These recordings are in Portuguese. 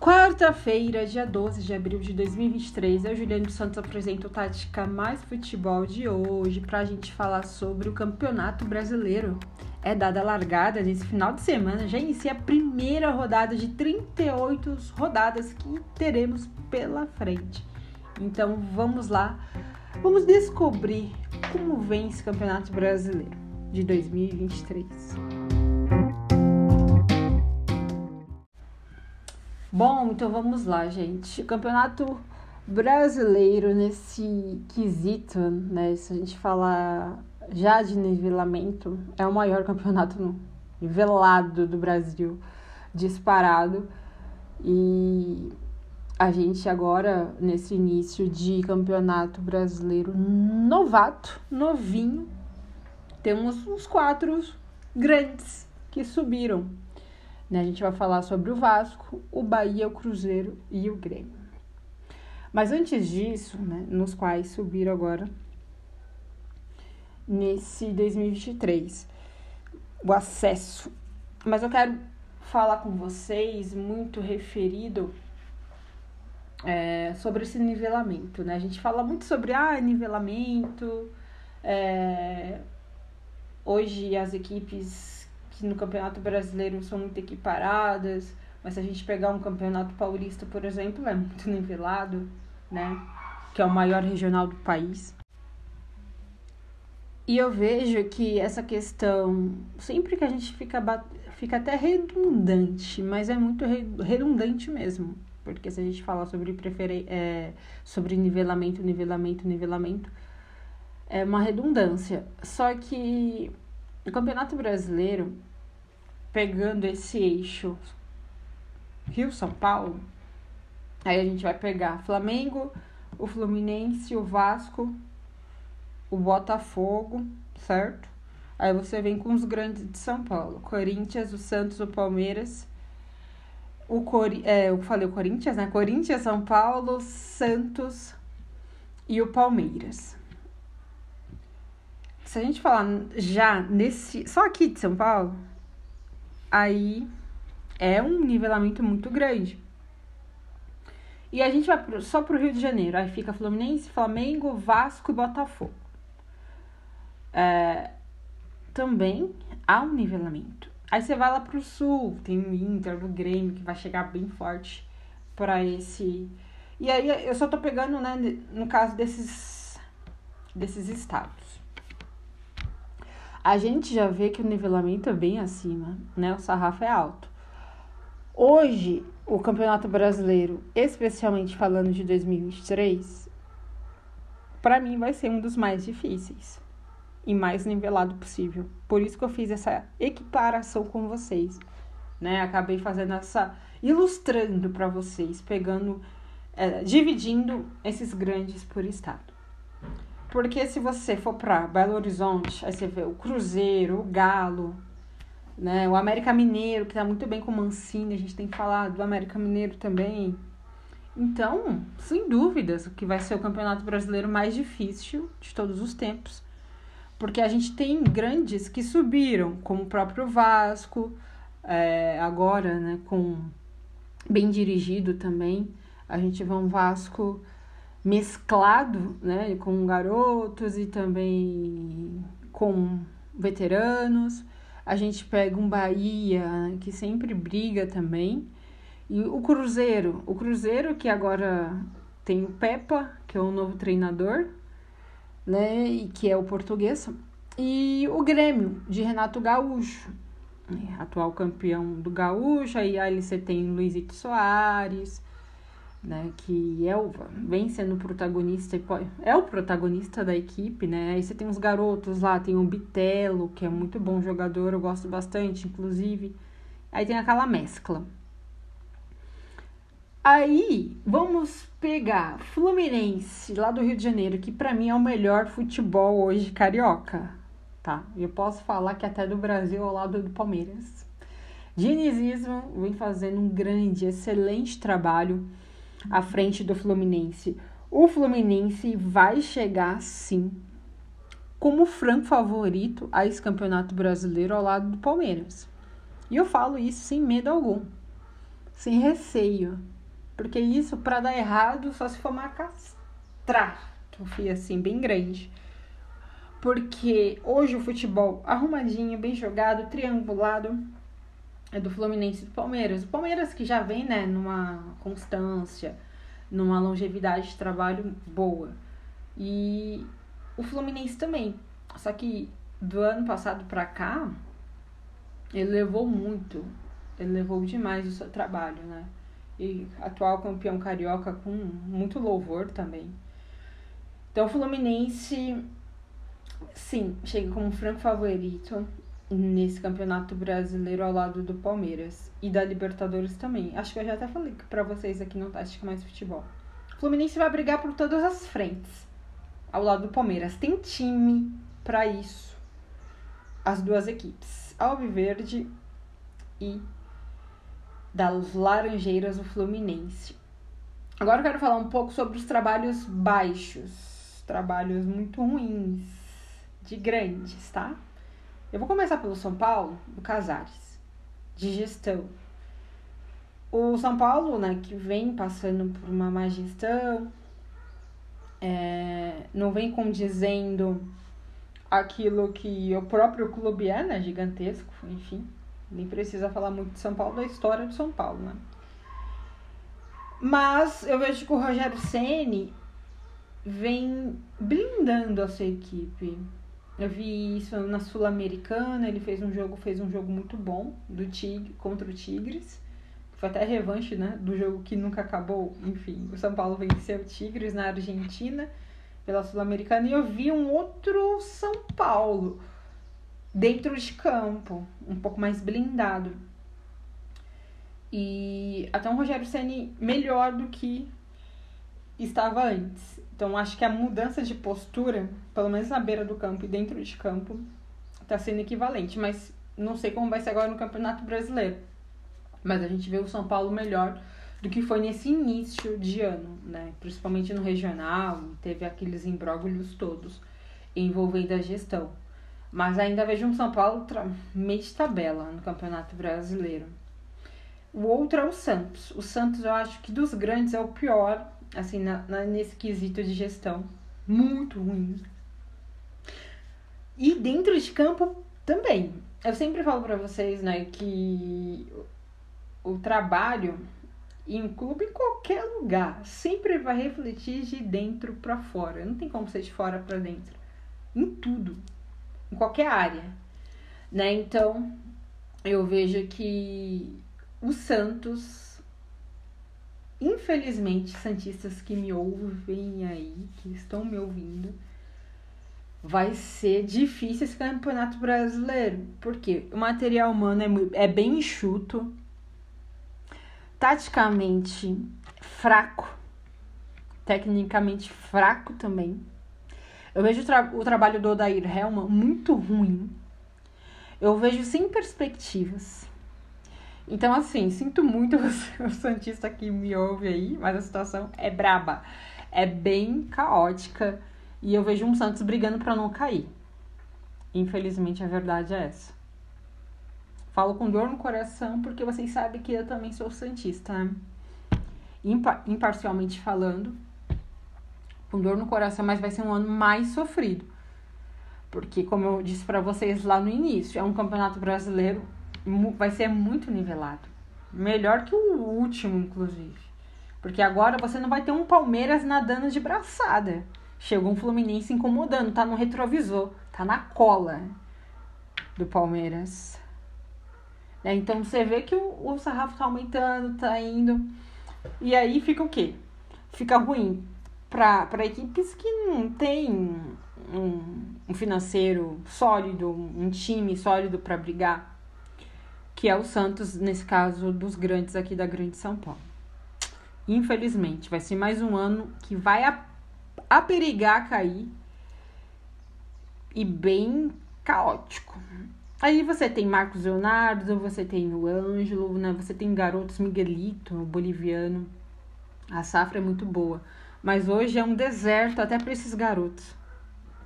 Quarta-feira, dia 12 de abril de 2023, eu, Juliano dos Santos, apresento o Tática Mais Futebol de hoje para a gente falar sobre o Campeonato Brasileiro. É dada a largada nesse final de semana, já inicia a primeira rodada de 38 rodadas que teremos pela frente. Então vamos lá, vamos descobrir como vem esse Campeonato Brasileiro de 2023. Bom, então vamos lá, gente. O campeonato brasileiro nesse quesito, né? Se a gente falar já de nivelamento, é o maior campeonato nivelado do Brasil, disparado. E a gente agora, nesse início de campeonato brasileiro novato, novinho, temos uns quatro grandes que subiram né? A gente vai falar sobre o Vasco, o Bahia, o Cruzeiro e o Grêmio. Mas antes disso, né, nos quais subiram agora nesse 2023, o acesso. Mas eu quero falar com vocês muito referido é, sobre esse nivelamento, né? A gente fala muito sobre ah, nivelamento. É, hoje as equipes que no Campeonato Brasileiro são muito equiparadas, mas se a gente pegar um Campeonato Paulista, por exemplo, é muito nivelado, né? Que é o maior regional do país. E eu vejo que essa questão, sempre que a gente fica, fica até redundante, mas é muito redundante mesmo. Porque se a gente falar sobre, preferir, é, sobre nivelamento, nivelamento, nivelamento, é uma redundância. Só que o Campeonato Brasileiro, pegando esse eixo Rio-São Paulo, aí a gente vai pegar Flamengo, o Fluminense, o Vasco, o Botafogo, certo? Aí você vem com os grandes de São Paulo, Corinthians, o Santos, o Palmeiras, o Cori é, eu falei o Corinthians, né? Corinthians, São Paulo, Santos e o Palmeiras. Se a gente falar já nesse, só aqui de São Paulo, aí é um nivelamento muito grande. E a gente vai pro, só para o Rio de Janeiro. Aí fica Fluminense, Flamengo, Vasco e Botafogo. É, também há um nivelamento. Aí você vai lá para o sul, tem o Inter, o Grêmio, que vai chegar bem forte para esse. E aí eu só tô pegando, né, no caso desses, desses estados a gente já vê que o nivelamento é bem acima, né? O sarrafo é alto. Hoje, o Campeonato Brasileiro, especialmente falando de 2023, para mim vai ser um dos mais difíceis e mais nivelado possível. Por isso que eu fiz essa equiparação com vocês, né? Acabei fazendo essa ilustrando para vocês, pegando, é, dividindo esses grandes por estado. Porque se você for para Belo Horizonte, aí você vê o Cruzeiro, o Galo, né? O América Mineiro, que tá muito bem com o Mancini, a gente tem que falar do América Mineiro também. Então, sem dúvidas, o que vai ser o Campeonato Brasileiro mais difícil de todos os tempos. Porque a gente tem grandes que subiram, como o próprio Vasco, é, agora, né, com bem dirigido também. A gente vê um Vasco mesclado né, com garotos e também com veteranos. A gente pega um Bahia que sempre briga também. E o Cruzeiro, o Cruzeiro que agora tem o Pepa, que é o novo treinador, né, e que é o português, e o Grêmio de Renato Gaúcho, né, atual campeão do Gaúcho, aí, aí você tem Luizito Soares, né, que é o, vem sendo protagonista, é o protagonista da equipe, né, aí você tem os garotos lá, tem o Bitelo, que é muito bom jogador, eu gosto bastante, inclusive, aí tem aquela mescla. Aí, vamos pegar Fluminense, lá do Rio de Janeiro, que para mim é o melhor futebol hoje carioca, tá? Eu posso falar que até do Brasil ao lado do Palmeiras. Dinizismo vem fazendo um grande, excelente trabalho à frente do Fluminense. O Fluminense vai chegar sim como franco favorito a esse campeonato brasileiro ao lado do Palmeiras. E eu falo isso sem medo algum. sem receio. Porque isso, para dar errado, só se for uma fui assim, bem grande. Porque hoje o futebol arrumadinho, bem jogado, triangulado, é do Fluminense e do Palmeiras. O Palmeiras que já vem, né, numa constância, numa longevidade de trabalho boa. E o Fluminense também. Só que do ano passado para cá, ele levou muito. Ele levou demais o seu trabalho, né? E atual campeão carioca com muito louvor também. Então o Fluminense, sim, chega como franco favorito nesse campeonato brasileiro ao lado do Palmeiras e da Libertadores também. Acho que eu já até falei para vocês aqui no Tática Mais Futebol. O Fluminense vai brigar por todas as frentes ao lado do Palmeiras. Tem time para isso. As duas equipes, Alviverde e das Laranjeiras, o Fluminense. Agora eu quero falar um pouco sobre os trabalhos baixos, trabalhos muito ruins, de grandes, tá? Eu vou começar pelo São Paulo, do Casares, de gestão. O São Paulo, né, que vem passando por uma má gestão, é, não vem condizendo aquilo que o próprio clube é, né, gigantesco, enfim. Nem precisa falar muito de São Paulo, da história de São Paulo, né? Mas eu vejo que o Rogério Ceni vem blindando a sua equipe eu vi isso na Sul-Americana, ele fez um jogo, fez um jogo muito bom do Tigre contra o Tigres. Foi até revanche, né, do jogo que nunca acabou. Enfim, o São Paulo venceu o Tigres na Argentina pela Sul-Americana e eu vi um outro São Paulo dentro de campo, um pouco mais blindado. E até um Rogério Ceni melhor do que estava antes. Então acho que a mudança de postura, pelo menos na beira do campo e dentro de campo, está sendo equivalente, mas não sei como vai ser agora no Campeonato Brasileiro. Mas a gente vê o São Paulo melhor do que foi nesse início de ano, né? Principalmente no regional, teve aqueles imbróglios todos envolvendo a gestão. Mas ainda vejo um São Paulo meio de tabela no Campeonato Brasileiro. O outro é o Santos. O Santos, eu acho que dos grandes é o pior assim, na, na, nesse quesito de gestão. Muito ruim. E dentro de campo também. Eu sempre falo para vocês, né, que o trabalho em clube em qualquer lugar sempre vai refletir de dentro para fora. Não tem como ser de fora para dentro. Em tudo, em qualquer área, né? Então, eu vejo que o Santos Infelizmente, Santistas que me ouvem aí, que estão me ouvindo, vai ser difícil esse campeonato brasileiro. Porque o material humano é, é bem enxuto, taticamente fraco, tecnicamente fraco também. Eu vejo o, tra o trabalho do Odair Helman muito ruim. Eu vejo sem perspectivas. Então, assim, sinto muito o Santista que me ouve aí, mas a situação é braba. É bem caótica e eu vejo um Santos brigando para não cair. Infelizmente, a verdade é essa. Falo com dor no coração porque vocês sabem que eu também sou Santista, né? Impa imparcialmente falando, com dor no coração, mas vai ser um ano mais sofrido. Porque, como eu disse para vocês lá no início, é um campeonato brasileiro vai ser muito nivelado. Melhor que o último, inclusive. Porque agora você não vai ter um Palmeiras nadando de braçada. Chegou um Fluminense incomodando, tá no retrovisor, tá na cola do Palmeiras. É, então você vê que o, o sarrafo tá aumentando, tá indo. E aí fica o quê? Fica ruim para equipes que não tem um, um financeiro sólido, um time sólido para brigar que é o Santos, nesse caso, dos grandes aqui da Grande São Paulo. Infelizmente, vai ser mais um ano que vai aperigar cair e bem caótico. Aí você tem Marcos Leonardo, você tem o Ângelo, né? Você tem garotos Miguelito, o boliviano. A safra é muito boa. Mas hoje é um deserto até para esses garotos.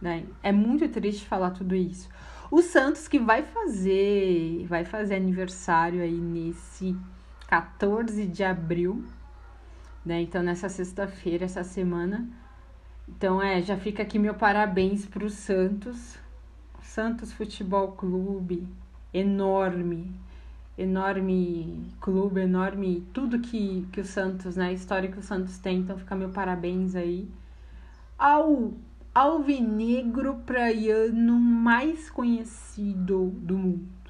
Né? É muito triste falar tudo isso. O Santos que vai fazer, vai fazer aniversário aí nesse 14 de abril, né? Então, nessa sexta-feira, essa semana. Então, é, já fica aqui meu parabéns para o Santos. Santos Futebol Clube, enorme, enorme clube, enorme tudo que, que o Santos, né? A história que o Santos tem. Então, fica meu parabéns aí ao alvinegro praiano mais conhecido do mundo.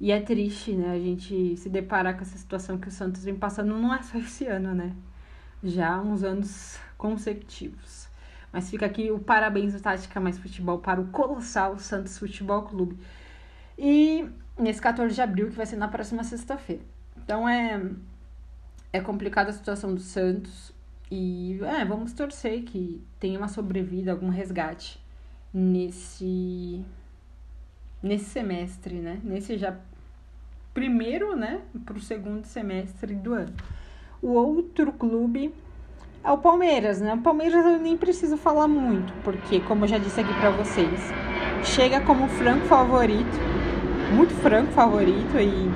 E é triste, né, a gente se deparar com essa situação que o Santos vem passando, não é só esse ano, né? Já há uns anos consecutivos. Mas fica aqui o parabéns do Tática Mais Futebol para o colossal Santos Futebol Clube. E nesse 14 de abril, que vai ser na próxima sexta-feira. Então é, é complicada a situação do Santos. E é, vamos torcer que tenha uma sobrevida, algum resgate nesse nesse semestre, né? Nesse já primeiro, né, para o segundo semestre do ano. O outro clube é o Palmeiras, né? O Palmeiras eu nem preciso falar muito, porque como eu já disse aqui para vocês, chega como franco favorito, muito franco favorito e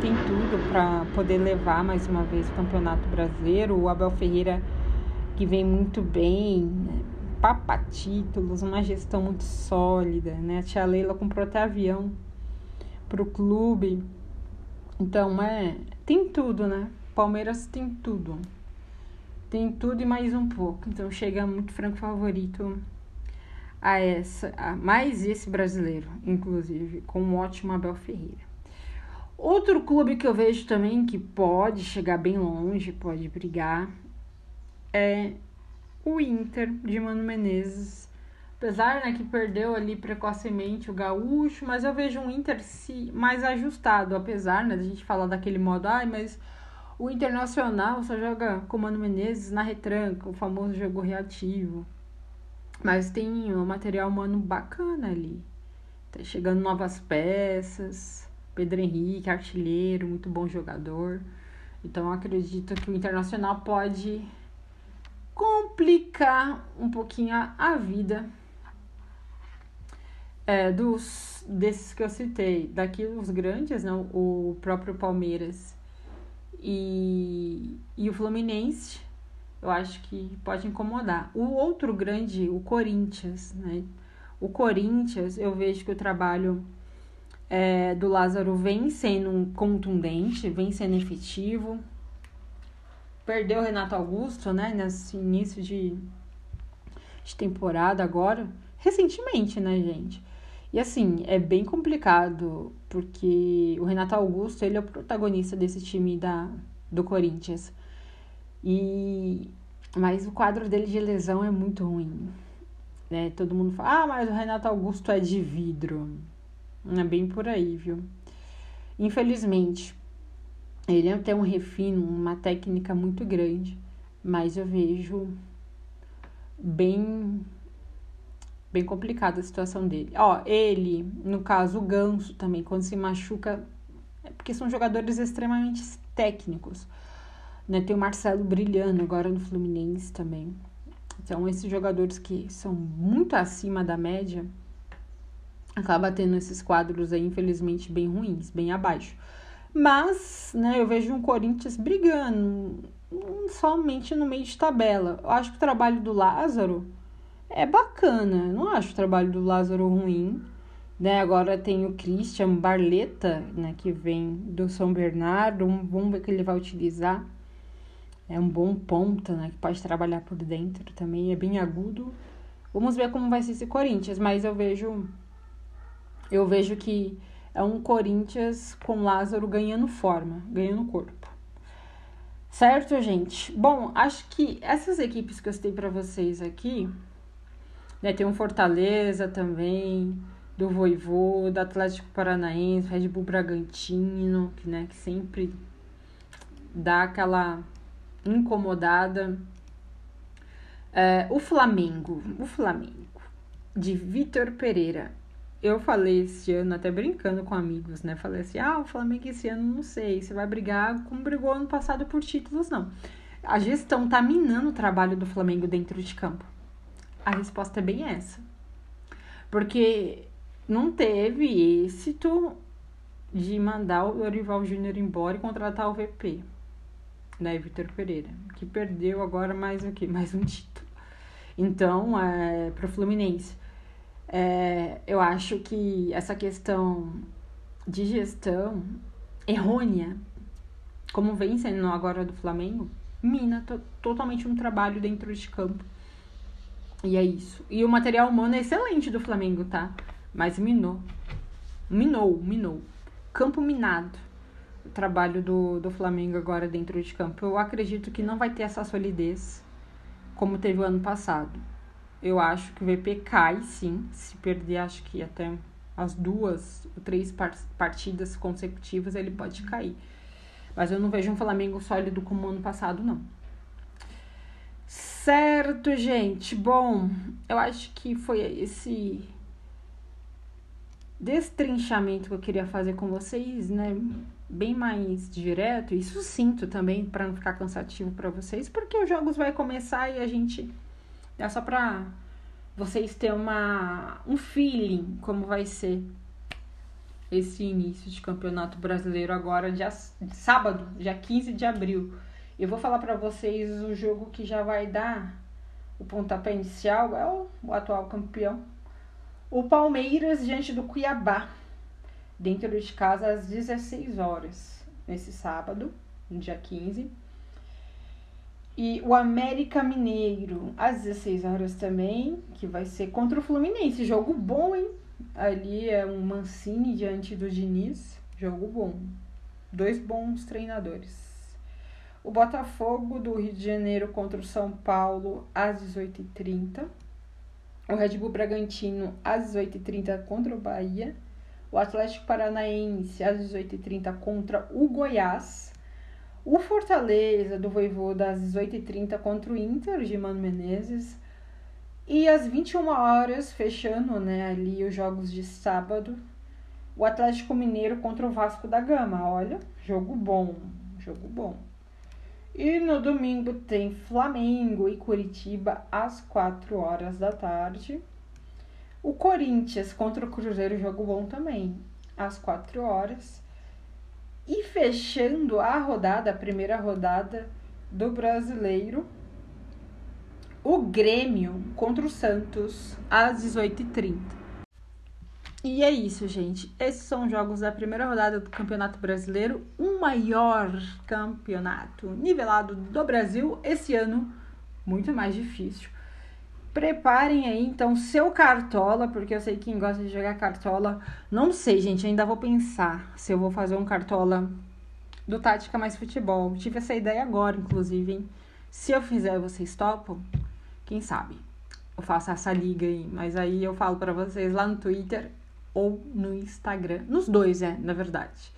tem tudo para poder levar mais uma vez o Campeonato Brasileiro. O Abel Ferreira que vem muito bem, né? papa títulos, uma gestão muito sólida, né? A tia Leila comprou até avião pro clube. Então, é, tem tudo, né? Palmeiras tem tudo. Tem tudo e mais um pouco. Então chega muito franco favorito a essa, a mais esse brasileiro, inclusive, com um ótimo Abel Ferreira. Outro clube que eu vejo também que pode chegar bem longe, pode brigar, é o Inter de Mano Menezes. Apesar né, que perdeu ali precocemente o Gaúcho, mas eu vejo um Inter se mais ajustado, apesar né, da gente falar daquele modo, ai, mas o Internacional só joga com Mano Menezes na retranca, o famoso jogo reativo. Mas tem um material humano bacana ali. Tá chegando novas peças. Pedro Henrique, artilheiro, muito bom jogador. Então acredito que o Internacional pode complicar um pouquinho a, vida é, dos desses que eu citei. Daqui os grandes, não, né, o próprio Palmeiras e, e o Fluminense, eu acho que pode incomodar. O outro grande, o Corinthians, né? O Corinthians, eu vejo que o trabalho é, do Lázaro vem sendo contundente, vem sendo efetivo perdeu o Renato Augusto, né, nesse início de, de temporada agora, recentemente, né, gente? E assim, é bem complicado, porque o Renato Augusto, ele é o protagonista desse time da, do Corinthians. E mas o quadro dele de lesão é muito ruim. Né? Todo mundo fala: "Ah, mas o Renato Augusto é de vidro". É bem por aí, viu? Infelizmente, ele tem um refino, uma técnica muito grande, mas eu vejo bem bem complicada a situação dele. Ó, ele, no caso, o Ganso também, quando se machuca, é porque são jogadores extremamente técnicos. Né? Tem o Marcelo brilhando agora no Fluminense também. Então, esses jogadores que são muito acima da média, acaba tendo esses quadros aí, infelizmente, bem ruins, bem abaixo. Mas, né, eu vejo um Corinthians brigando, somente no meio de tabela. Eu acho que o trabalho do Lázaro é bacana. Eu não acho o trabalho do Lázaro ruim. Né? Agora tem o Christian Barleta, né, que vem do São Bernardo. Vamos ver que ele vai utilizar. É um bom ponta, né, que pode trabalhar por dentro também, é bem agudo. Vamos ver como vai ser esse Corinthians, mas eu vejo eu vejo que é um Corinthians com Lázaro ganhando forma, ganhando corpo. Certo, gente? Bom, acho que essas equipes que eu citei para vocês aqui, né, tem um Fortaleza também, do Voivô, do Atlético Paranaense, Red Bull Bragantino, que, né, que sempre dá aquela incomodada. É, o Flamengo, o Flamengo, de Vitor Pereira eu falei esse ano, até brincando com amigos, né? Falei assim: ah, o Flamengo esse ano não sei, você vai brigar como brigou ano passado por títulos, não. A gestão tá minando o trabalho do Flamengo dentro de campo. A resposta é bem essa. Porque não teve êxito de mandar o Dorival Júnior embora e contratar o VP, né, Vitor Pereira, que perdeu agora mais o que? Mais um título. Então, é, para o Fluminense, é, eu acho que essa questão de gestão errônea, como vem sendo agora do Flamengo, mina totalmente um trabalho dentro de campo. E é isso. E o material humano é excelente do Flamengo, tá? Mas minou. Minou, minou. Campo minado. O trabalho do, do Flamengo agora dentro de campo. Eu acredito que não vai ter essa solidez como teve o ano passado. Eu acho que o VP cai, sim. Se perder, acho que até as duas ou três partidas consecutivas ele pode cair. Mas eu não vejo um Flamengo sólido como ano passado, não. Certo, gente. Bom, eu acho que foi esse destrinchamento que eu queria fazer com vocês, né? Bem mais direto e sucinto também, para não ficar cansativo para vocês, porque os jogos vai começar e a gente é só para vocês terem uma um feeling como vai ser esse início de campeonato brasileiro agora dia sábado, dia 15 de abril. Eu vou falar para vocês o jogo que já vai dar o pontapé inicial é o, o atual campeão o Palmeiras diante do Cuiabá, dentro de casa às 16 horas, nesse sábado, dia 15. E o América Mineiro às 16 horas também, que vai ser contra o Fluminense. Jogo bom, hein? Ali é um Mancini diante do Diniz. Jogo bom. Dois bons treinadores. O Botafogo do Rio de Janeiro contra o São Paulo às 18h30 o Red Bull Bragantino às 18h30 contra o Bahia, o Atlético Paranaense às 18h30 contra o Goiás, o Fortaleza do Voivoda às 18h30 contra o Inter de Mano Menezes, e às 21 horas, fechando né, ali os jogos de sábado, o Atlético Mineiro contra o Vasco da Gama. Olha, jogo bom, jogo bom. E no domingo tem Flamengo e Curitiba às 4 horas da tarde. O Corinthians contra o Cruzeiro, jogo bom também, às 4 horas. E fechando a rodada, a primeira rodada do Brasileiro, o Grêmio contra o Santos às 18h30. E é isso, gente. Esses são os jogos da primeira rodada do Campeonato Brasileiro, o maior campeonato nivelado do Brasil esse ano, muito mais difícil. Preparem aí então seu cartola, porque eu sei quem gosta de jogar cartola. Não sei, gente, ainda vou pensar se eu vou fazer um cartola do Tática Mais Futebol. Tive essa ideia agora, inclusive, hein? Se eu fizer, vocês topam? Quem sabe? Eu faço essa liga aí, mas aí eu falo para vocês lá no Twitter ou no Instagram. Nos dois, é, na verdade.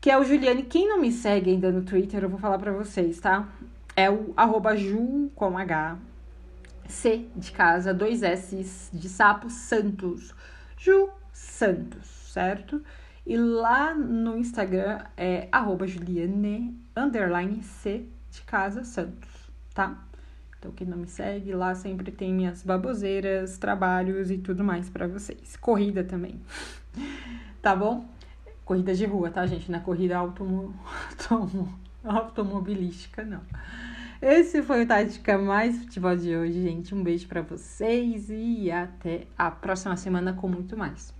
Que é o Juliane. Quem não me segue ainda no Twitter, eu vou falar pra vocês, tá? É o arroba Ju com H. C de casa, dois S de sapo, Santos. Ju Santos, certo? E lá no Instagram é arroba Juliane, underline C de casa, Santos, tá? Então, quem não me segue, lá sempre tem minhas baboseiras, trabalhos e tudo mais para vocês. Corrida também. tá bom? Corrida de rua, tá, gente? Não é corrida automo... automobilística, não. Esse foi o Tática Mais Futebol de hoje, gente. Um beijo para vocês e até a próxima semana com muito mais.